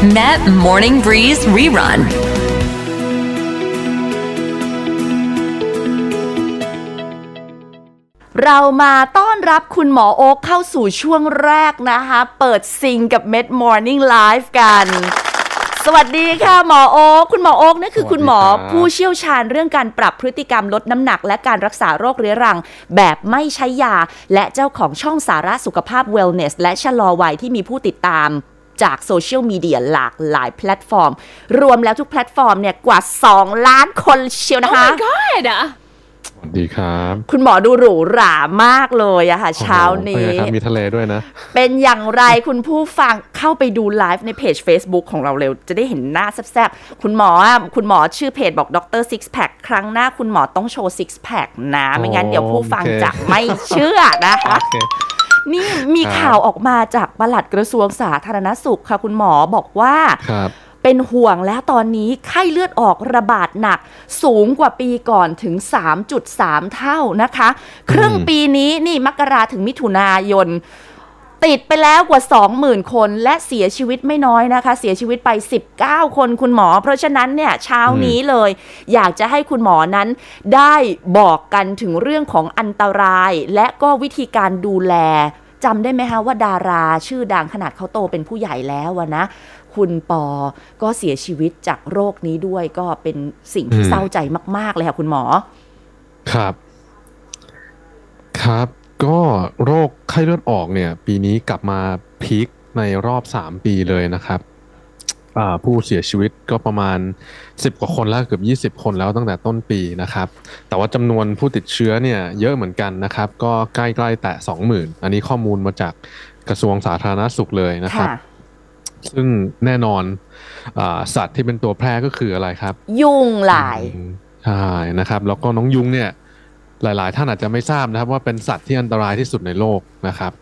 Met Morning Breeze Rerun. เรามาต้อนรับคุณหมอโอ๊คเข้าสู่ช่วงแรกนะคะ เปิดซิงกับ Med Morning Live กัน สวัสดีค่ะหมอโอ๊คคุณหมอโอ๊คนี่คือสวัสดีคุณหมอครับผู้เชี่ยวชาญเรื่องการปรับพฤติกรรมลดน้ำหนัก และการรักษาโรคเรื้อรัง แบบไม่ใช้ยา และเจ้าของช่องสาระสุขภาพ Wellness และชะลอวัยที่มีผู้ติดตาม จากโซเชียลมีเดียหลากหลายแพลตฟอร์ม รวมแล้วทุกแพลตฟอร์มเนี่ยกว่า 2 ล้านคนเชียวนะคะ Oh my god อะสวัสดีครับ คุณหมอดูหรูหรามากเลยอะค่ะ เช้าโอ้โหนี้เป็ไงครับมีทะเลด้วยนะ เป็นอย่างไรคุณผู้ฟังเข้าไปดูไลฟ์ในเพจ Facebook ของเราเร็ว จะได้เห็นหน้าแซบๆ คุณหมออะคุณหมอชื่อเพจบอกดร Six Pack ครั้งหน้าคุณหมอต้องโชว์ Six Pack นะ ไม่งั้นโอ้เดี๋ยวผู้ฟังโอเคจะไม่เชื่อนะคะโอเค นี่มีครับข่าวออกมาจากปลัดกระทรวงสาธารณสุขค่ะคุณหมอบอกว่าครับเป็นห่วงแล้วตอนนี้ไข้เลือดออกระบาดหนัก สูงกว่าปีก่อนถึง 3.3 เท่านะคะ ครึ่งปีนี้นี่มกราถึงมิถุนายน ติดไปแล้วกว่า 20,000 คนและเสียชีวิตไม่น้อยนะคะ เสียชีวิตไป 19 คนคุณหมอ เพราะฉะนั้นเนี่ยเช้านี้เลย อยากจะให้คุณหมอนั้น ได้บอกกันถึงเรื่องของอันตราย และก็วิธีการดูแล จำได้ไหมคะว่าดาราชื่อดังขนาดเขาโตเป็นผู้ใหญ่แล้วอะนะคุณปอก็เสียชีวิตจากโรคนี้ด้วยก็เป็นสิ่งที่เศร้าใจมาก ๆ เลยค่ะคุณหมอ ครับ ครับ ก็โรคไข้เลือดออกเนี่ย ปีนี้กลับมาพีคในรอบ 3 ปีเลยนะครับ ผู้เสียชีวิตก็ประมาณ 10 กว่าคนแล้วเกือบ 20 คนแล้วตั้งแต่ต้นปีนะครับ แต่ว่าจำนวนผู้ติดเชื้อเนี่ยเยอะเหมือนกันนะครับ ก็ใกล้ๆแตะ 20,000 อันนี้ข้อมูลมาจากกระทรวงสาธารณสุขเลยนะครับค่ะซึ่งแน่นอนอาสัตว์ที่เป็นตัวแพร่ก็คืออะไรครับ ยุงหลายอืมใช่นะครับ แล้วก็น้องยุงเนี่ยหลาย ๆ ท่านอาจจะไม่ทราบนะครับว่าเป็นสัตว์ที่อันตรายที่สุดในโลกนะครับ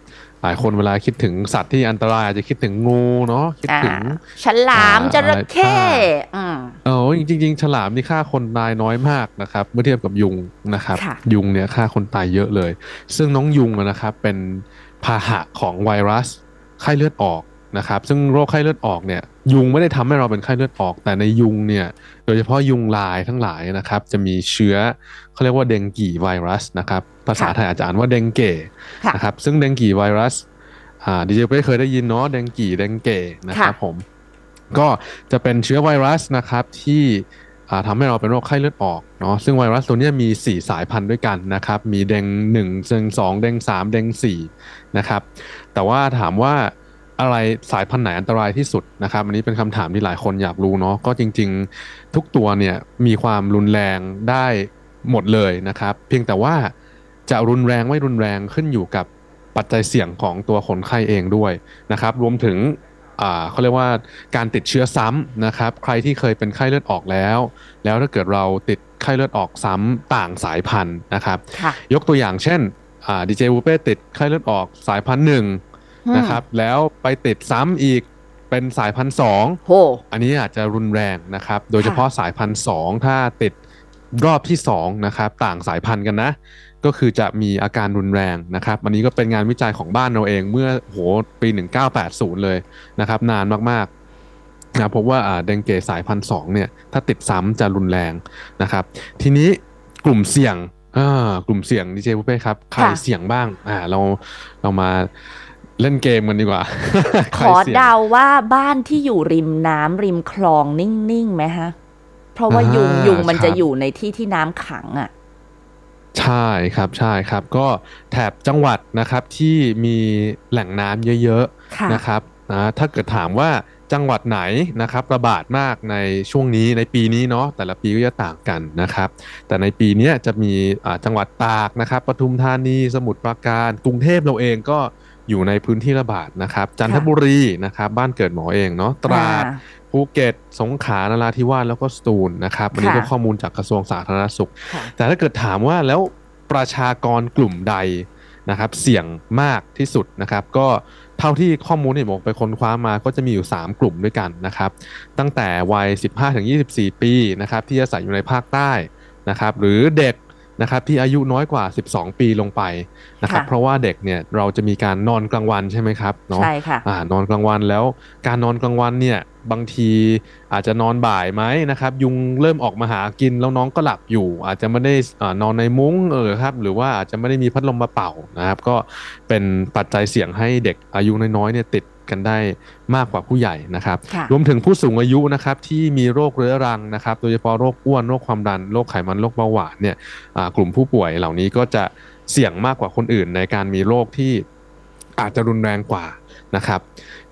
หลายคนเวลาคิดถึงสัตว์ที่อันตรายอาจจะคิดถึงงูเนาะคิดอ่าถึงฉลามอ่าจระเข้อะไรอืมเออจริงๆฉลามนี่ฆ่าคนตายน้อยมากนะครับ เมื่อเทียบกับยุงนะครับค่ะยุงเนี่ยฆ่าคนตายเยอะเลย ซึ่งน้องยุงอะนะครับเป็นพาหะของไวรัสไข้เลือดออก นะครับซึ่งโรคไข้เลือดออกเนี่ยยุงไม่ได้ทำให้เราเป็นไข้เลือดออก แต่ในยุงเนี่ยโดยเฉพาะยุงลายทั้งหลายนะครับจะมีเชื้อเขาเรียกว่าเดงกีไวรัสนะครับภาษาค่ะไทยอาจจะอ่านว่าเดงเกค่ะนะครับซึ่งเดงกีไวรัสอ่าดีเจเป้เคยได้ยินเนาะเดงกีเดงเกนะครับค่ะผมก็จะเป็นเชื้อไวรัสนะครับที่อ่าทำให้เราเป็นโรคไข้เลือดออกเนาะซึ่งไวรัสตัวเนี้ยมี 4 สายพันธุ์ด้วยกันนะครับ มีเดง1เดง2เดง3เดง4นะครับแต่ว่าถามว่า อะไรสายพันธุ์ไหนอันตรายที่สุดนะครับอันนี้เป็นคำถามที่หลายคนอยากรู้เนาะก็จริง ๆ ทุกตัวเนี่ยมีความรุนแรงได้หมดเลยนะครับ เพียงแต่ว่าจะรุนแรงไม่รุนแรงขึ้นอยู่กับปัจจัยเสี่ยงของตัวคนไข้เองด้วยนะครับ รวมถึงอ่าเขาเรียกว่าการติดเชื้อซ้ำนะครับ ใครที่เคยเป็นไข้เลือดออกแล้ว แล้วถ้าเกิดเราติดไข้เลือดออกซ้ำต่างสายพันธุ์นะครับค่ะยกตัวอย่างเช่นอ่าดีเจวูเป้ติดไข้เลือดออกสายพันธุ์หนึ่งอืม นะครับ แล้วไปติดซ้ำอีกเป็นสายพันธุ์สองโหอันนี้อาจจะรุนแรงนะครับ โดยเฉพาะสายพันธุ์สองถ้าติดรอบที่สองนะครับต่างสายพันธุ์กันนะ ก็คือจะมีอาการรุนแรงนะครับ อันนี้ก็เป็นงานวิจัยของบ้านเราเองเมื่อโหปี 1980 เลยนะครับ นานมากๆนะพบว่าอ่าเดงเกสายพันธุ์สองเนี่ยถ้าติดซ้ำจะรุนแรงนะครับ ทีนี้กลุ่มเสี่ยงอ่ากลุ่มเสี่ยงดีเจปุ้เป้ครับใครค่ะเสี่ยงบ้างอ่าเราเรามา เล่นเกมกันดีกว่าขใครอสี่ยงเดาว่าบ้านที่อยู่ริมน้ำริมคลองนิ่งๆไหมฮะ เพราะว่ายุงอ่ายุยุงมันครับจะอยู่ในที่ที่น้ำขังอะ ใช่ครับใช่ครับ ก็แถบจังหวัดนะครับที่มีแหล่งน้ำเยอะค่ะๆนะครับนะถ้าเกิดถามว่าจังหวัดไหนนะครับระบาดมากในช่วงนี้ในปีนี้เนาะแต่ละปีก็จะต่างกันนะครับ แต่ในปีเนี้ยจะมีอ่าจังหวัดตากนะครับปทุมธานีสมุทรปราการกรุงเทพเราเองก็ อยู่ในพื้นที่ระบาดนะครับ จันทบุรีนะครับบ้านเกิดหมอเองเนาะตราดอ่ภูเก็ต สงขลานราธิวาสแล้วก็สตูลนะครับอันนี้ค่ะก็ข้อมูลจากกระทรวงสาธารณสุขค่ะแต่ถ้าเกิดถามว่าแล้วประชากรกลุ่มใดนะครับเสี่ยงมากที่สุดนะครับ ก็เท่าที่ข้อมูลที่ผมไปค้นคว้ามาก็จะมีอยู่ 3 กลุ่มด้วยกันนะครับ ตั้งแต่วัย 15-24 ปีนะครับที่อาศัยอยู่ในภาคใต้นะครับ หรือเด็ก นะครับที่อายุน้อยกว่า 12 ปีลงไปนะครับค่ะเพราะว่าเด็กเนี่ยเราจะมีการนอนกลางวันใช่ไหมครับเนาะใช่ค่ะอ่านอนกลางวันแล้วการนอนกลางวันเนี่ยบางทีอาจจะนอนบ่ายไหมนะครับ ยุงเริ่มออกมาหากินแล้วน้องก็หลับอยู่ อาจจะไม่ได้อ่านอนในมุ้งเออครับ หรือว่าอาจจะไม่ได้มีพัดลมมาเป่านะครับ ก็เป็นปัจจัยเสี่ยงให้เด็กอายุน้อยๆเนี่ยติด กันได้มากกว่าผู้ใหญ่นะครับค่ะรวมถึงผู้สูงอายุนะครับที่มีโรคเรื้อรังนะครับ โดยเฉพาะโรคอ้วนโรคความดันโรคไขมันโรคเบาหวานเนี่ยอ่ากลุ่มผู้ป่วยเหล่านี้ก็จะเสี่ยงมากกว่าคนอื่นในการมีโรคที่อาจจะรุนแรงกว่า นะครับ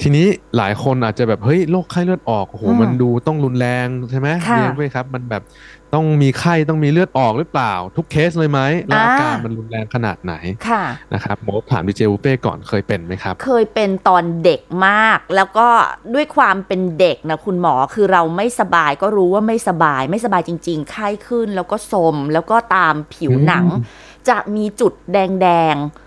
ทีนี้หลายคนอาจจะแบบเฮ้ยโรคไข้เลือดออกโอ้โหอืมมันดูต้องรุนแรงใช่ไหมค่ะเรียนไหมครับ มันแบบต้องมีไข้ต้องมีเลือดออกหรือเปล่า ทุกเคสเลยไหมแล้วอาอ่าการมันรุนแรงขนาดไหนค่ะนะครับโมถามดีเจอุเป้ก่อนเคยเป็นไหมครับ เคยเป็นตอนเด็กมาก แล้วก็ด้วยความเป็นเด็กนะคุณหมอคือเราไม่สบายก็รู้ว่าไม่สบายไม่สบายจริง ๆ ไข้ขึ้นแล้วก็สมแล้วก็ตามผิวหนังอืมจะมีจุดแดงๆ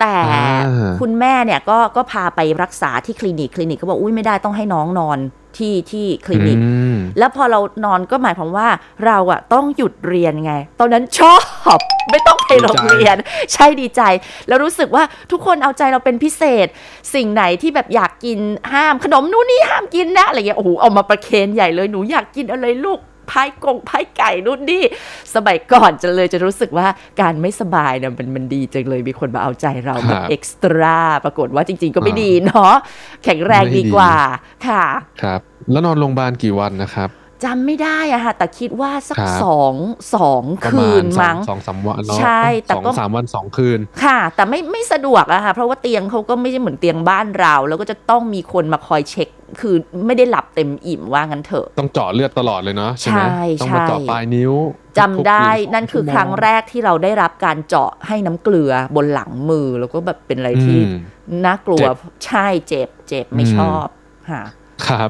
แต่อ่าคุณแม่เนี่ยก็ก็พาไปรักษาที่คลินิกคลินิกก็บอกอุ้ยไม่ได้ต้องให้น้องนอนที่ที่คลินิกอืมแล้วพอเรานอนก็หมายความว่าเราอะต้องหยุดเรียนไง ตอนนั้นชอบไม่ต้องไปโรงเรียน ใช่ดีใจ แล้วรู้สึกว่าทุกคนเอาใจเราเป็นพิเศษ สิ่งไหนที่แบบอยากกินห้ามขนมนู่นนี่ห้ามกินนะอะไรเงี้ยโอ้โหเอามาประเคนใหญ่เลยหนูอยากกินอะไรลูก พายกงพายไก่นู่นนี่สมัยก่อนจะเลยจะรู้สึกว่าการไม่สบายเนี่ยมันมันดีจังเลยมีคนมาเอาใจเราคแบรับบเอ็กซ์ตร้าปรากฏว่าจริง ๆ ก็ไม่อ่าดีเนาะแข็งแรงไม่ดีดีกว่าค่ะ ครับ แล้วนอนโรงพยาบาลกี่วันนะครับ จำไม่ได้อะค่ะแต่คิดว่าสักครับสองสองประคืมาณนสอมั้งงสองสามวันเนาะใช่แต่สองก็สามวันสองคืนค่ะ แต่ไม่ไม่สะดวกอะค่ะเพราะว่าเตียงเขาก็ไม่ใช่เหมือนเตียงบ้านเรา แล้วก็จะต้องมีคนมาคอยเช็ค คือไม่ได้หลับเต็มอิ่มว่างั้นเถอะ ต้องเจาะเลือดตลอดเลยเนาะใช่ไหมใช่ต้องมาเจาะใช่ปลายนิ้วจำได้ทุกๆนั่นคือชั่วโมงครั้งแรกที่เราได้รับการเจาะให้น้ำเกลือบนหลังมือแล้วก็แบบเป็นอะไรที่อืมน่ากลัวเจ็บใช่เจ็บเจ็บไม่อืมชอบค่ะ ครับ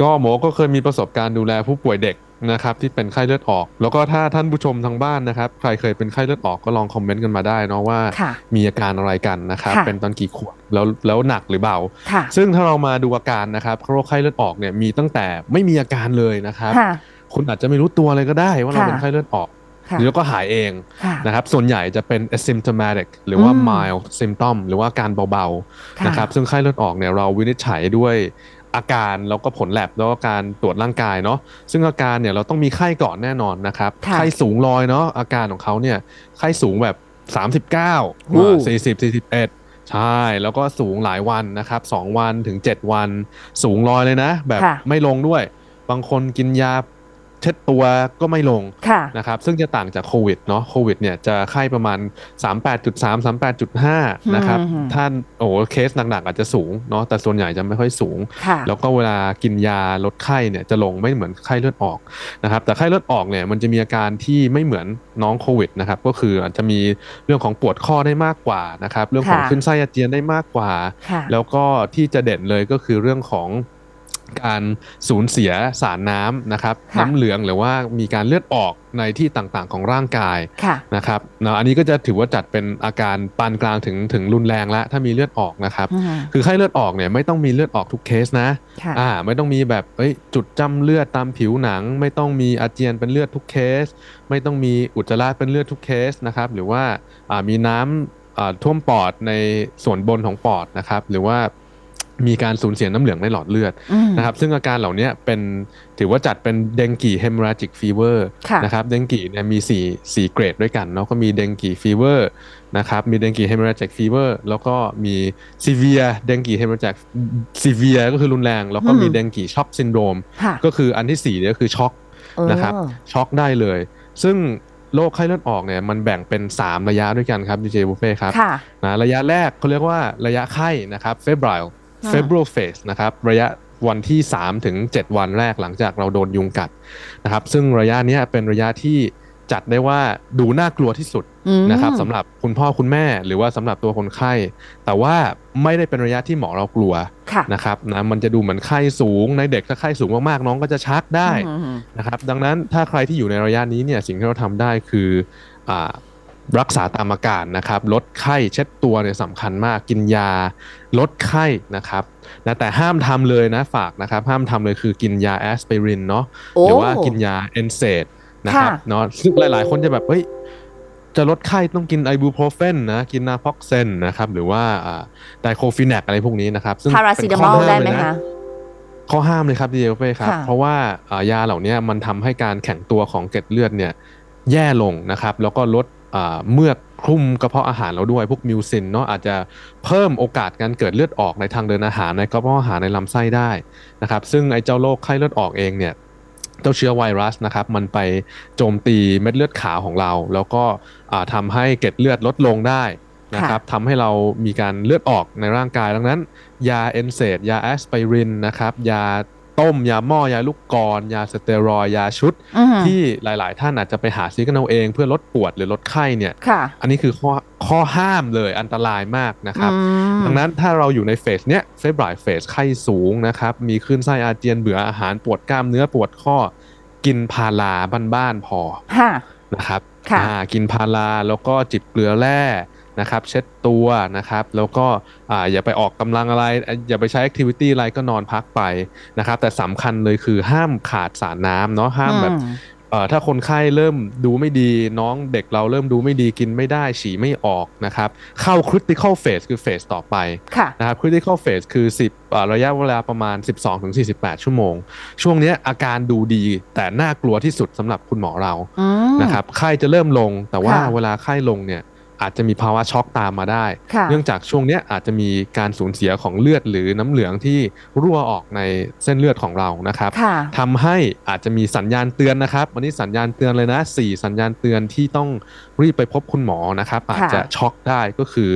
ก็หมอก็เคยมีประสบการณ์ดูแลผู้ป่วยเด็กนะครับที่เป็นไข้เลือดออก แล้วก็ถ้าท่านผู้ชมทางบ้านนะครับ ใครเคยเป็นไข้เลือดออกก็ลองคอมเมนต์กันมาได้เนาะว่าค่ะมีอาการอะไรกันนะครับค่ะเป็นตอนกี่ขวบแล้วแล้วหนักหรือเบาค่ะซึ่งถ้าเรามาดูอาการนะครับโรคไข้เลือดออกเนี่ยมีตั้งแต่ไม่มีอาการเลยนะครับค่ะคุณอาจจะไม่รู้ตัวเลยก็ได้ว่าเราค่ะเป็นไข้เลือดออกค่ะแล้วก็หายเองค่ะนะครับ ส่วนใหญ่จะเป็น asymptomatic หรือว่าอืม mild symptom หรือว่าอาการเบาๆค่ะนะครับ ซึ่งไข้เลือดออกเนี่ยเราวินิจฉัยด้วย อาการแล้วก็ผลแลบแล้วก็การตรวจร่างกายเนาะซึ่งอาการเนี่ยเราต้องมีไข้ก่อนแน่นอนนะครับค่ะไข้สูงลอยเนาะอาการของเขาเนี่ยไข้สูงแบบ 39โอ้40 41 ใช่ แล้วก็สูงหลายวันนะครับ2วันถึง 7 วัน สูงลอยเลยนะ แบบค่ะไม่ลงด้วย บางคนกินยา เช็ดตัวก็ไม่ลงค่ะนะครับซึ่งจะต่างจากโควิดเนาะโควิดเนี่ยจะไข้ประมาณ 38.3 38.5 นะครับอืมท่านโอ้โหเคสหนักๆอาจจะสูงเนาะแต่ส่วนใหญ่จะไม่ค่อยสูงค่ะแล้วก็เวลากินยาลดไข้เนี่ยจะลงไม่เหมือนไข้เลือดออกนะครับแต่ไข้เลือดออกเนี่ยมันจะมีอาการที่ไม่เหมือนน้องโควิดนะครับก็คืออาจจะมีเรื่องของปวดข้อได้มากกว่านะครับเรื่องของค่ะขึ้นไส้อาเจียนได้มากกว่าค่ะแล้วก็ที่จะเด่นเลยก็คือเรื่องของ การสูญเสียสารน้ำนะครับค่ะน้ำเหลืองหรือว่ามีการเลือดออกในที่ต่างๆของร่างกายค่ะนะครับเนาะอันนี้ก็จะถือว่าจัดเป็นอาการปานกลางถึงถึงรุนแรงแล้วถ้ามีเลือดออกนะครับอืมคือไข้เลือดออกเนี่ยไม่ต้องมีเลือดออกทุกเคสนะค่ะอ่าไม่ต้องมีแบบเอ้ยจุดจำเลือดตามผิวหนัง ไม่ต้องมีอาเจียนเป็นเลือดทุกเคส ไม่ต้องมีอุจจาระเป็นเลือดทุกเคสนะครับหรือว่าอ่ามีน้ำอ่าท่วมปอดในส่วนบนของปอดนะครับหรือว่า มีการสูญเสียน้ำเหลืองในหลอดเลือดอืมนะครับซึ่งอาการเหล่านี้เป็นถือว่าจัดเป็นเดงกีเฮม r ราจิกฟีเวอร์ค่ะนะครับ Dengue เนี่ยมี4 4เกรดด้วยกันเนาะก็มี Dengue fever นะครับมีเดงกีเฮม r ราจิกฟีเวอร์แล้วก็มีซีเวียเดงกีเฮม r ราจิกซีเวียก็คือรุนแรง แล้วก็มีอืม Dengue shock syndrome ค่ะก็คืออันที่4เนี่ยก็คือช็อกเออนะครับช็อกได้เลย ซึ่งโรคไข้เลือดออกเนี่ยมันแบ่งเป็น 3 ระยะด้วยกันครับดีเจบุฟเฟ่ครับค่ะนะระยะแรกเขาเรียกว่าระยะไข้นะครับ febrile อืม febrile phase นะครับระยะวันที่ 3 ถึง 7 วันแรกหลังจากเราโดนยุงกัดนะครับซึ่งระยะเนี้ยเป็นระยะที่จัดได้ว่าดูน่ากลัวที่สุดอืมนะครับสำหรับคุณพ่อคุณแม่หรือว่าสำหรับตัวคนไข้ แต่ว่าไม่ได้เป็นระยะที่หมอเรากลัวค่ะนะครับนะมันจะดูเหมือนไข้สูงในเด็กถ้าไข้สูงมากๆน้องก็จะชักได้อืมนะครับดังนั้นถ้าใครที่อยู่ในระยะนี้เนี่ยสิ่งที่เราทำได้คืออา รักษาตามอาการนะครับ ลดไข้เช็ดตัวเนี่ยสำคัญมากกินยา ลดไข้นะครับนะแต่ห้ามทำเลยนะฝากนะครับ ห้ามทำเลยคือกินยาแอสไพรินเนาะโอ้หรือว่ากินยา NSAID นะครับค่ะเนาะซึ่งหลาย ๆ คนจะแบบเฮ้ยจะลดไข้ต้องกิน ibuprofen นะกิน naproxen นะครับ หรือว่า diclofenac อะไรพวกนี้นะครับ ซึ่งพาราซิตามอลได้ไหมคะข้อห้ามเลยครับดีเจเป้ครับค่ะเพราะว่ายาเหล่านี้มันทำให้การแข็งตัวของเกล็ดเลือดเนี่ย แย่ลงนะครับ แล้วก็ลดอ่า เมือกคลุมกระเพาะอาหารเราด้วยพวก mucin เนาะอาจจะเพิ่มโอกาสการเกิดเลือดออกในทางเดินอาหารในกระเพาะอาหารในลำไส้ได้นะครับซึ่งไอ้เจ้าโรคไข้เลือดออกเองเนี่ยเจ้าเชื้อไวรัสนะครับมันไปโจมตีเม็ดเลือดขาวของเรา แล้วก็อ่าทำให้เกล็ดเลือดลดลงได้นะครับทำให้เรามีการเลือดออกในร่างกายดังนั้น ยา NSAID ยาแอสไพรินนะครับยา ต้ม ยาหม้อยาลูกกลอนยาสเตียรอยด์ยาชุดอืมที่หลาย ๆ ท่านอาจจะไปหาซื้อกันเอาเอง เพื่อลดปวดหรือลดไข้เนี่ยค่ะอันนี้คือข้อข้อห้ามเลยอันตรายมากนะครับอืมดังนั้นถ้าเราอยู่ในเฟสเนี้ยเฟบรายเฟสไข้สูงนะครับมีคลื่นไส้อาเจียนเบื่ออาหารปวดกล้ามเนื้อปวดข้อ กินพาราบ้านๆพอค่ะนะครับค่ะอ่ากินพาราแล้วก็จิบเกลือแร่ นะครับเช็ดตัวนะครับแล้วก็อ่าอย่าไปออกกำลังอะไรอะอย่าไปใช้แอคทิวิตี้อะไรก็นอนพักไปนะครับแต่สำคัญเลยคือห้ามขาดสารน้ำเนาะห้ามแบบอืมเอ่อถ้าคนไข้เริ่มดูไม่ดีน้องเด็กเราเริ่มดูไม่ดีกินไม่ได้ฉี่ไม่ออกนะครับเข้า critical phase คือเฟสต่อไปค่ะนะครับ critical phase คือ 10อ่าระยะเวลาประมาณ 12-48 ชั่วโมง ช่วงเนี้ยอาการดูดีแต่น่ากลัวที่สุดสำหรับคุณหมอเราอืมนะครับไข้จะเริ่มลงแต่ว่าค่ะเวลาไข้ลงเนี่ย อาจจะมีภาวะช็อกตามมาได้ค่ะเนื่องจากช่วงเนี้ยอาจจะมีการสูญเสียของเลือดหรือน้ำเหลืองที่รั่วออกในเส้นเลือดของเรานะครับค่ะทำให้อาจจะมีสัญญาณเตือนนะครับวันนี้สัญญาณเตือนเลยนะสี่สัญญาณเตือนที่ต้องรีบไปพบคุณหมอนะครับ อาจจะช็อกได้ก็คือ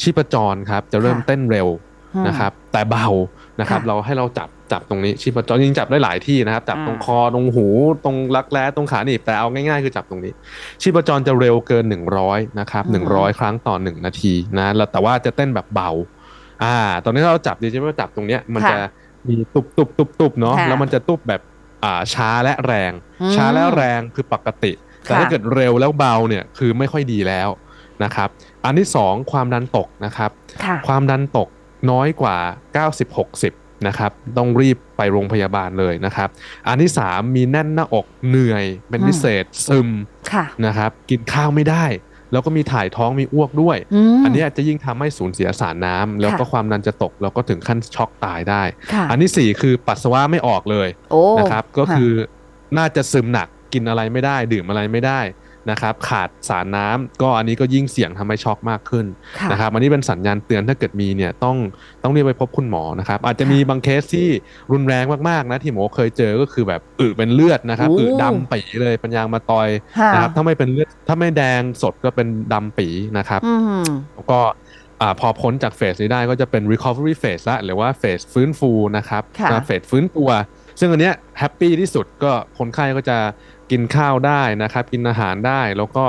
ชีพจรครับจะเริ่มค่ะเต้นเร็วอืมนะครับแต่เบา นะครับค่ะเราให้เราจับจับตรงนี้ชีพจรจริงๆจับได้หลายที่นะครับ จับตรงอ่าคอตรงหูตรงรักแร้ตรงขาหนีบแต่เอาง่ายๆ คือจับตรงนี้ ชีพจรจะเร็วเกิน 100นะครับ100 ครั้งต่อ 1 นาทีนะแล้วแต่ว่าจะเต้นแบบเบา อ่า ตอนนี้ถ้าเราจับดีใช่ไหมว่าจับตรงเนี้ยมันค่ะจะมีตุบตุบตุบตุบเนาะค่ะแล้วมันจะตุบแบบอ่าช้าและแรงอืมช้าและแรงคือปกติ แต่ค่ะถ้าเกิดเร็วแล้วเบาเนี่ยคือไม่ค่อยดีแล้วนะครับ อันที่สองความดันตกนะครับค่ะความดันตก น้อยกว่า 90-60นะครับต้องรีบไปโรงพยาบาลเลยนะครับ อันที่ 3 มีแน่นหน้าอกเหนื่อยเป็นพิเศษซึมค่ะนะครับกินข้าวไม่ได้แล้วก็มีถ่ายท้องมีอ้วกด้วยมอันเนี้ยจะยิ่งทำให้สูญเสียสารน้ำแล้วก็ค่ะความดันจะตก แล้วก็ถึงขั้นช็อกตายได้ค่ะอันที่ 4 คือปัสสาวะไม่ออกเลยโอ้นะครับ ก็คือน่าจะซึมหนักกินอะไรไม่ได้ ดื่มอะไรไม่ได้ นะครับขาดสารน้ำก็อันนี้ก็ยิ่งเสี่ยงทำให้ช็อกมากขึ้นค่ะนะครับอันนี้เป็นสัญญาณเตือนถ้าเกิดมีเนี่ยต้องต้องเรียกไปพบคุณหมอนะครับอาจจะมีบางเคสที่รุนแรงมากๆนะที่หมอเคยเจอก็คือแบบอึเป็นเลือดนะครับโอ้อึดำปีเลยเป็นยางมาตอยค่ะนะครับถ้าไม่เป็นเลือดถ้าไม่แดงสดก็เป็นดำปีนะครับอืมแล้วก็อ่าพอพ้นจากเฟสนี้ได้ก็จะเป็น recovery phase ละหรือว่าเฟสฟื้นฟูนะครับค่ะเฟสฟื้นตัว ซึ่งอันเนี้ยแฮปปี้ที่สุดก็คนไข้ก็จะ กินข้าวได้นะครับกินอาหารได้แล้วก็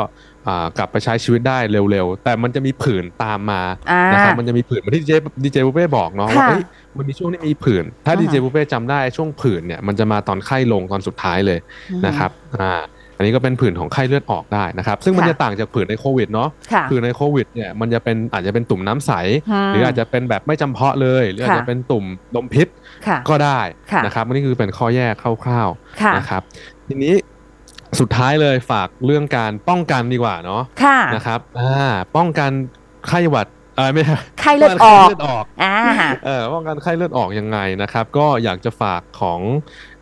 อ่ากลับไปใช้ชีวิตได้เร็วๆ แต่มันจะมีผื่นตามมาอ่านะครับมันจะมีผื่นเหมือนที่ดีเจดีเจบุฟเป้บอกเนาะว่าค่ะเอ้ยมันมีช่วงที่มีผื่น ถ้าอ่าดีเจบุฟเป้จำได้ช่วงผื่นเนี่ยมันจะมาตอนไข้ลงตอนสุดท้ายเลยนะครับอ่าอันนี้ก็เป็นผื่นของไข้เลือดออกได้นะครับ ซึ่งมันค่ะจะต่างจากผื่นในโควิดเนาะค่ะผื่นในโควิดเนี่ยมันจะเป็นอาจจะเป็นตุ่มน้ำใสอืมหรืออาจจะเป็นแบบไม่จำเพาะเลย หรืออาจค่ะจะเป็นตุ่มลมพิษค่ะก็ได้ค่ะนะครับอันนี้คือเป็นข้อแยกคร่าวค่ะๆนะครับ ทีนี้ สุดท้ายเลยฝากเรื่องการป้องกันดีกว่าเนาะค่ะนะครับอ่าป้องกันไข้หวัดเออไม่ใช่ไข้เลือดออกไข้เลือดออกอ่าเออป้องกันไข้เลือดออกยังไงนะครับ ก็อยากจะฝากของ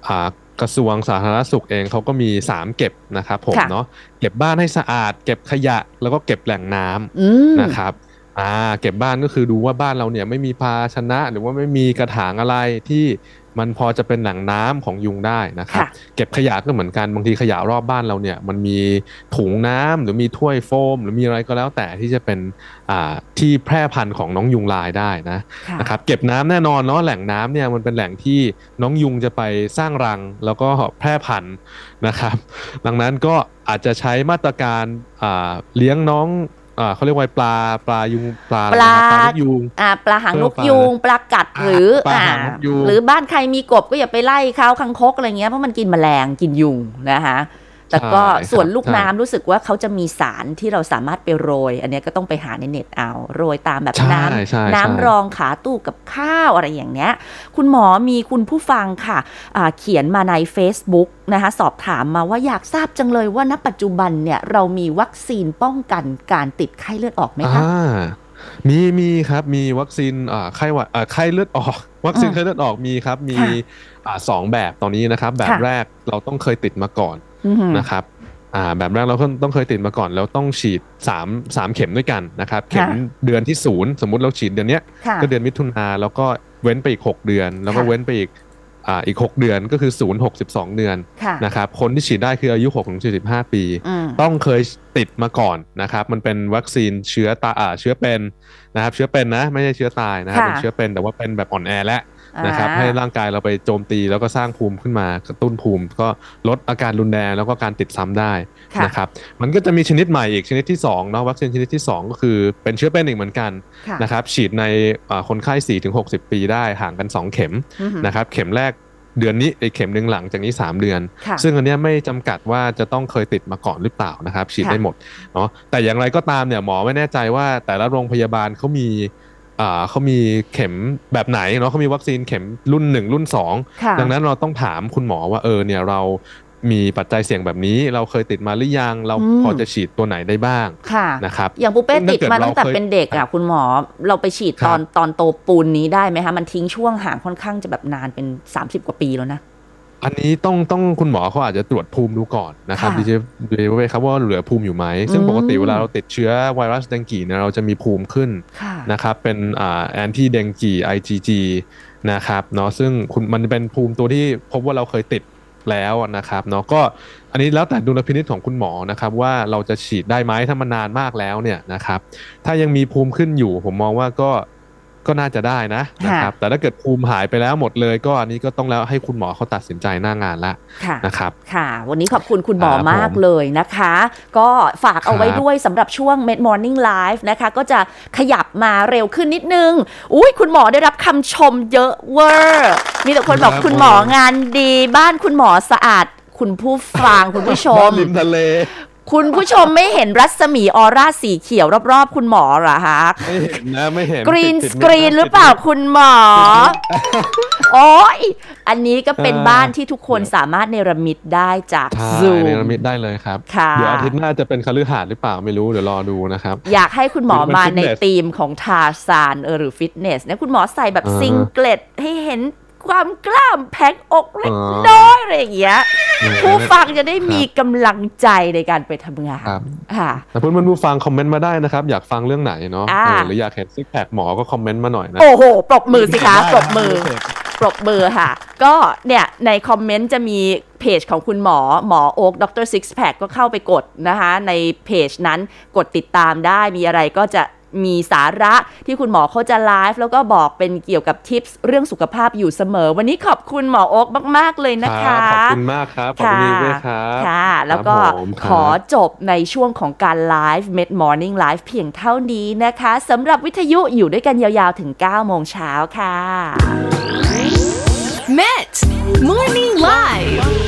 อ่ากระทรวงสาธารณสุขเองเขาก็มี 3 เก็บนะครับผมค่ะเนาะเก็บบ้านให้สะอาด เก็บขยะแล้วก็เก็บแหล่งน้ำอืมนะครับอ่าเก็บบ้านก็คือดูว่าบ้านเราเนี่ยไม่มีภาชนะ หรือว่าไม่มีกระถางอะไรที่ มันพอจะเป็นแหล่งน้ำของยุงได้นะครับค่ะเก็บขยะก็เหมือนกันบางทีขยะรอบบ้านเราเนี่ย มันมีถุงน้ำหรือมีถ้วยโฟม หรือมีอะไรก็แล้วแต่ที่จะเป็นอ่าที่แพร่พันธุ์ของน้องยุงลายได้นะค่ะนะครับเก็บน้ำแน่นอนเนาะแหล่งน้ำเนี่ยมันเป็นแหล่งที่น้องยุงจะไปสร้างรังแล้วก็แพร่พันธุ์นะครับ ดังนั้นก็อาจจะใช้มาตรการอ่าเลี้ยงน้อง อ่าเขาเรียกว่าปลาปลายุงปลาอะไรปลานะปลานกยุงอ่าปลาหางนกเออปลายูงปลากัดอ่าหรือปลาอ่าหางนกยูงหรือบ้านใครมีกบก็อย่าไปไล่เขาคังคกอะไรเงี้ยเพราะมันกินแมลงกินยุงนะคะ แต่ก็ใช่ครับส่วนลูกใช่น้ำรู้สึกว่าเขาจะมีสารที่เราสามารถไปโรย อันเนี้ยก็ต้องไปหาในเน็ตเอา โรยตามแบบใช่น้ใช่ใช่ำน้ำรองขาตู้กับข้าวอะไรอย่างเงี้ย คุณหมอมีคุณผู้ฟังค่ะอ่าเขียนมาใน Facebook นะคะสอบถามมาว่าอยากทราบจังเลยว่าณปัจจุบันเนี่ยเรามีวัคซีนป้องกันการติดไข้เลือดออกไหมคะอ่ามีมีครับมีวัคซีนอ่าไข้หวัดอ่าไข้เลือดออก วัคซีนอืมไข้เลือดออกมีครับมีค่ะอ่าสองแบบตอนนี้นะครับ แบบค่ะแรกเราต้องเคยติดมาก่อนอือหือ นะครับอ่าแบบแรกเราก็ต้องเคยติดมาก่อน แล้วต้องฉีด3 3เข็มด้วยกันนะครับเข็มค่ะเดือนที่ศูนย์สมมุติเราฉีดเดือนเนี้ยค่ะก็เดือนมิถุนาแล้วก็เว้นไปอีก 6 เดือน แล้วก็ค่ะเว้นไปอีกอ่าอีก 6 เดือนก็คือ0 6 12เดือนค่ะนะครับคนที่ฉีดได้คืออายุ6ถึง45ปีอืมต้องเคยติดมาก่อนนะครับมันเป็นวัคซีนเชื้อตาอ่าเชื้อเป็นนะครับเชื้อเป็นนะไม่ใช่เชื้อตายนะครับค่ะเป็นเชื้อเป็นแต่ว่าเป็นแบบอ่อนแอแล้ว นะครับอ่าให้ร่างกายเราไปโจมตีแล้วก็สร้างภูมิขึ้นมากระตุ้นภูมิ ก็ลดอาการรุนแรงแล้วก็การติดซ้ำได้ค่ะนะครับมันก็จะมีชนิดใหม่อีกชนิดที่2เนาะวัคซีนชนิดที่ 2 ก็คือเป็นเชื้อเป็นอีกเหมือนกันค่ะนะครับฉีดในอ่าคนไข้4ถึง60ปีได้ห่างกัน 2 เข็มอือหือนะครับเข็มแรกเดือนนี้อีกเข็มหนึ่งหลังจากนี้ 3 เดือนค่ะซึ่งอันเนี้ยไม่จำกัดว่าจะต้องเคยติดมาก่อนหรือเปล่านะครับ ฉีดค่ะได้หมดเนาะแต่อย่างไรก็ตามเนี่ยหมอไม่แน่ใจว่าแต่ละโรงพยาบาลเขามีอ่า เขามีเข็มแบบไหนเนาะเขามีวัคซีนเข็มรุ่น 1 รุ่นค่ะ2ดังนั้นเราต้องถามคุณหมอว่าเออเนี่ยเรามีปัจจัยเสี่ยงแบบนี้ เราเคยติดมาหรือยังเราอืมพอจะฉีดตัวไหนได้บ้างค่ะนะครับอย่างปูเป้ซึ่งติดถ้าเกิดมาตั้งแต่เราเคยเป็นเด็กอะคุณหมอเราไปฉีดครับตอนตอนโตปูนนี้ได้ไหมคะมันทิ้งช่วงห่างค่อนข้างจะแบบนานเป็น 30 กว่าปีแล้วนะ อันนี้ต้องต้องคุณหมอเขาอาจจะตรวจภูมิดูก่อนนะครับค่ะดีเจดีเวครับว่าเหลือภูมิอยู่ไหม ซึ่งอืมปกติเวลาเราติดเชื้อไวรัสแดงกีเนี่ยเราจะมีภูมิขึ้นค่ะนะครับเป็นอ่าแอนตี้เดงกี IgG นะครับเนาะซึ่งคุณมันเป็นภูมิตัวที่พบว่าเราเคยติดแล้วนะครับเนาะก็อันนี้แล้วแต่ดุลพินิจของคุณหมอนะครับว่าเราจะฉีดได้ไหมถ้ามันนานมากแล้วเนี่ยนะครับถ้ายังมีภูมิขึ้นอยู่ผมมองว่าก็ ก็น่าจะได้นะนะครับแต่ถ้าเกิดภูมิหายไปแล้วหมดเลย ก็อันนี้ก็ต้องแล้วให้คุณหมอเขาตัดสินใจหน้างานละค่ะนะครับค่ะ วันนี้ขอบคุณคุณหมอครับมากผมเลยนะคะ ก็ฝากเอาไว้ครับด้วยสำหรับช่วง Med Morning Live นะคะ ก็จะขยับมาเร็วขึ้นนิดนึง อุ้ยคุณหมอได้รับคำชมเยอะเวอร์มีแต่คนบอกคุณหมองานดีบ้านคุณหมอสะอาดคุณผู้ฟังคุณผู้ชมริมทะเล คุณผู้ชมไม่เห็นรัศมีออร่าสีเขียวรอบๆ คุณหมอเหรอคะ ไม่เห็นนะไม่เห็นกรีนติสดกรีนติดหรือเปล่าคุณหมอ โอ้ยอันนี้ก็เป็นเออบ้านที่ทุกคนสามารถเนรมิตได้จากใช่ซูมเนรมิตได้เลยครับค่ะเดี๋ยวอาทิตย์หน้าจะเป็นคฤหาสน์หรือเปล่าไม่รู้เดี๋ยวรอดูนะครับ อยากให้คุณหมอหรือเป็นมาในฟิตเนสธีมของทาซานเออหรือฟิตเนสเนี่ยคุณหมอใส่แบบอ่าซิงเกลตให้เห็น ความกล้ามแพ็กอกเล็กอ่าน้อยอะไรอย่างเงี้ยเออผู้ฟังจะได้มีกำลังใจในการไปทำงานครับค่ะแต่เพื่อนๆผู้ฟังคอมเมนต์มาได้นะครับ อยากฟังเรื่องไหนเนาะอ่าเออหรืออยากเห็นซิกแพคหมอก็คอมเมนต์มาหน่อยนะ โอ้โหปรบมือสิคะได้ปรบมือได้ปรบมือค่ะ ก็เนี่ยในคอมเมนต์จะมีเพจของคุณหมอหมอโอ๊ก Dr. Six Pack ก็เข้าไปกดนะคะ ในเพจนั้นกดติดตามได้มีอะไรก็จะ มีสาระที่คุณหมอเขาจะไลฟ์แล้วก็บอกเป็นเกี่ยวกับ tips เรื่องสุขภาพอยู่เสมอ วันนี้ขอบคุณหมอโอ๊กมาก ๆ เลยนะครัคะบขอบคุณมากครับขอบคุณด้วยครับค่ะ แล้วก็ครับผมขอจบในช่วงของการไลฟ์ Med Morning Live เพียงเท่านี้นะคะสำหรับวิทยุอยู่ด้วยกันยาวๆถึง 9 โมงเช้าค่ะ Met Morning Live